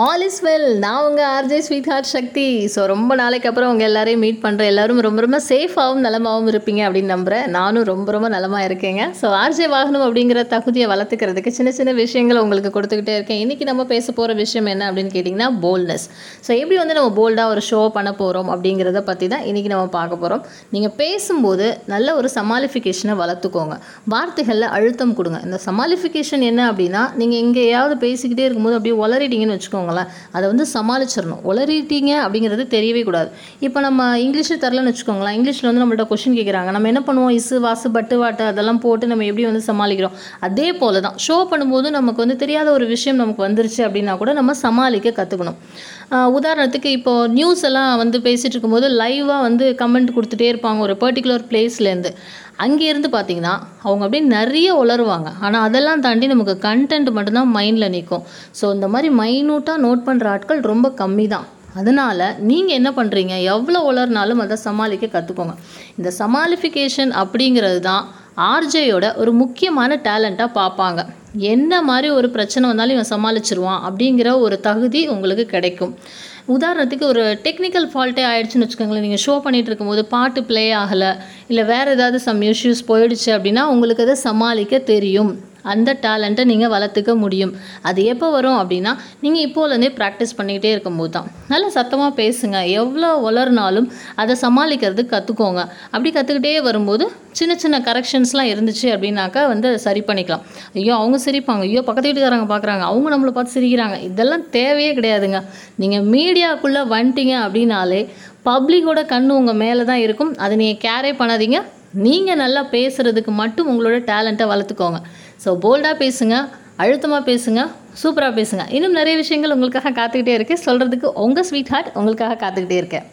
All is well நான் உங்கள் RJ sweetheart Sakthi. So ரொம்ப நாளைக்கு அப்புறம் உங்கள் எல்லாரையும் மீட் பண்ணுறேன் எல்லாரும் ரொம்ப ரொம்ப சேஃபாகவும் நலமாகவும் இருப்பீங்க அப்படின்னு நம்புகிறேன் நானும் ரொம்ப ரொம்ப நலமாக இருக்கேங்க. ஸோ ஆர்ஜே வாகனம் அப்படிங்கிற தகுதியை வளர்த்துக்கிறதுக்கு சின்ன சின்ன விஷயங்களை உங்களுக்கு கொடுத்துக்கிட்டே இருக்கேன். இன்றைக்கி நம்ம பேச போகிற விஷயம் என்ன அப்படின்னு கேட்டிங்கன்னா போல்ட்னஸ் ஸோ எப்படி வந்து நம்ம போல்டாக ஒரு ஷோ பண்ண போகிறோம் அப்படிங்கிறத பற்றி தான் இன்றைக்கி நம்ம பார்க்க போகிறோம் நீங்கள் பேசும்போது நல்ல ஒரு சமாளிஃபிகேஷனை வளர்த்துக்கோங்க. வார்த்தைகளில் அழுத்தம் கொடுங்க. இந்த சமாளிஃபிகேஷன் என்ன அப்படின்னா நீங்கள் எங்கேயாவது பேசிக்கிட்டே இருக்கும்போது அப்படியே உளறிட்டீங்கன்னு வச்சுக்கோங்களேன் அதை வந்து சமாளிச்சிடணும். உளறிட்டீங்க அப்படிங்கிறது தெரியவே கூடாது. இப்போ நம்ம இங்கிலீஷில் தரலன்னு வச்சுக்கோங்களேன். இங்கிலீஷில் வந்து நம்மள்ட்ட கொஷின் கேட்குறாங்க நம்ம என்ன பண்ணுவோம்? இசு வாசு பட்டு வாட்டு அதெல்லாம் போட்டு நம்ம எப்படி வந்து சமாளிக்கிறோம்? அதே போல தான் ஷோ பண்ணும்போது நமக்கு வந்து தெரியாத ஒரு விஷயம் நமக்கு வந்துருச்சு அப்படின்னா கூட நம்ம சமாளிக்க கற்றுக்கணும் உதாரணத்துக்கு இப்போது நியூஸ் எல்லாம் வந்து பேசிகிட்டு இருக்கும்போது லைவாக வந்து கமெண்ட் கொடுத்துட்டே இருப்பாங்க ஒரு பர்டிகுலர் பிளேஸ்லேருந்து அங்கேருந்து பார்த்தீங்கன்னா அவங்க அப்படியே நிறைய உளருவாங்க. ஆனால் அதெல்லாம் தாண்டி நமக்கு கண்டென்ட் மட்டும்தான் மைண்டில் நிற்கும் ஸோ இந்த மாதிரி மைனூட்டாக நோட் பண்ணுற ஆட்கள் ரொம்ப கம்மி தான் அதனால் நீங்கள் என்ன பண்ணுறீங்க எவ்வளோ உளர்னாலும் அதை சமாளிக்க கற்றுக்கோங்க இந்த சமாளிஃபிகேஷன் அப்படிங்கிறது தான் ஆர்ஜேயோட ஒரு முக்கியமான டேலண்ட்டாக பார்ப்பாங்க. என்ன மாதிரி ஒரு பிரச்சனை வந்தாலும் இவன் சமாளிச்சிருவான் அப்படிங்கிற ஒரு தகுதி உங்களுக்கு கிடைக்கும். உதாரணத்துக்கு ஒரு டெக்னிக்கல் ஃபால்ட்டே ஆயிடுச்சுன்னு வச்சுக்கோங்களேன். நீங்கள் ஷோ பண்ணிகிட்டு இருக்கும்போது பாட்டு ப்ளே ஆகலை இல்லை வேறு ஏதாவது சம் இஷ்யூஸ் போயிடுச்சு அப்படின்னா உங்களுக்கு அதை சமாளிக்க தெரியும். அந்த டேலண்ட்டை நீங்கள் வளர்த்துக்க முடியும். அது எப்போ வரும் அப்படின்னா நீங்கள் இப்போலேருந்தே ப்ராக்டிஸ் பண்ணிக்கிட்டே இருக்கும்போது தான். நல்லா சத்தமாக பேசுங்க. எவ்வளோ வளர்னாலும் அதை சமாளிக்கிறது கற்றுக்கோங்க அப்படி கற்றுக்கிட்டே வரும்போது சின்ன சின்ன கரெக்ஷன்ஸ்லாம் இருந்துச்சு அப்படின்னாக்கா வந்து அதை சரி பண்ணிக்கலாம். ஐயோ அவங்க சிரிப்பாங்க. ஐயோ பக்கத்து வீட்டுக்காரங்க பார்க்குறாங்க அவங்க நம்மளை பார்த்து சிரிக்கிறாங்க. இதெல்லாம் தேவையே கிடையாதுங்க. நீங்கள் மீடியாக்குள்ளே வந்துட்டீங்க அப்படின்னாலே பப்ளிக்கோட கண் உங்கள் மேலே தான் இருக்கும். அதை நீங்கள் கேரே பண்ணாதீங்க. நீங்கள் நல்லா பேசுகிறதுக்கு மட்டும் உங்களோட டேலண்ட்டை வளர்த்துக்கோங்க. ஸோ போல்டாக பேசுங்க அழுத்தமாக பேசுங்க சூப்பராக பேசுங்க. இன்னும் நிறைய விஷயங்கள் உங்களுக்காக காத்துக்கிட்டே இருக்கேன் சொல்கிறதுக்கு உங்கள் ஸ்வீட் ஹார்ட் உங்களுக்காக காத்துக்கிட்டே இருக்கேன்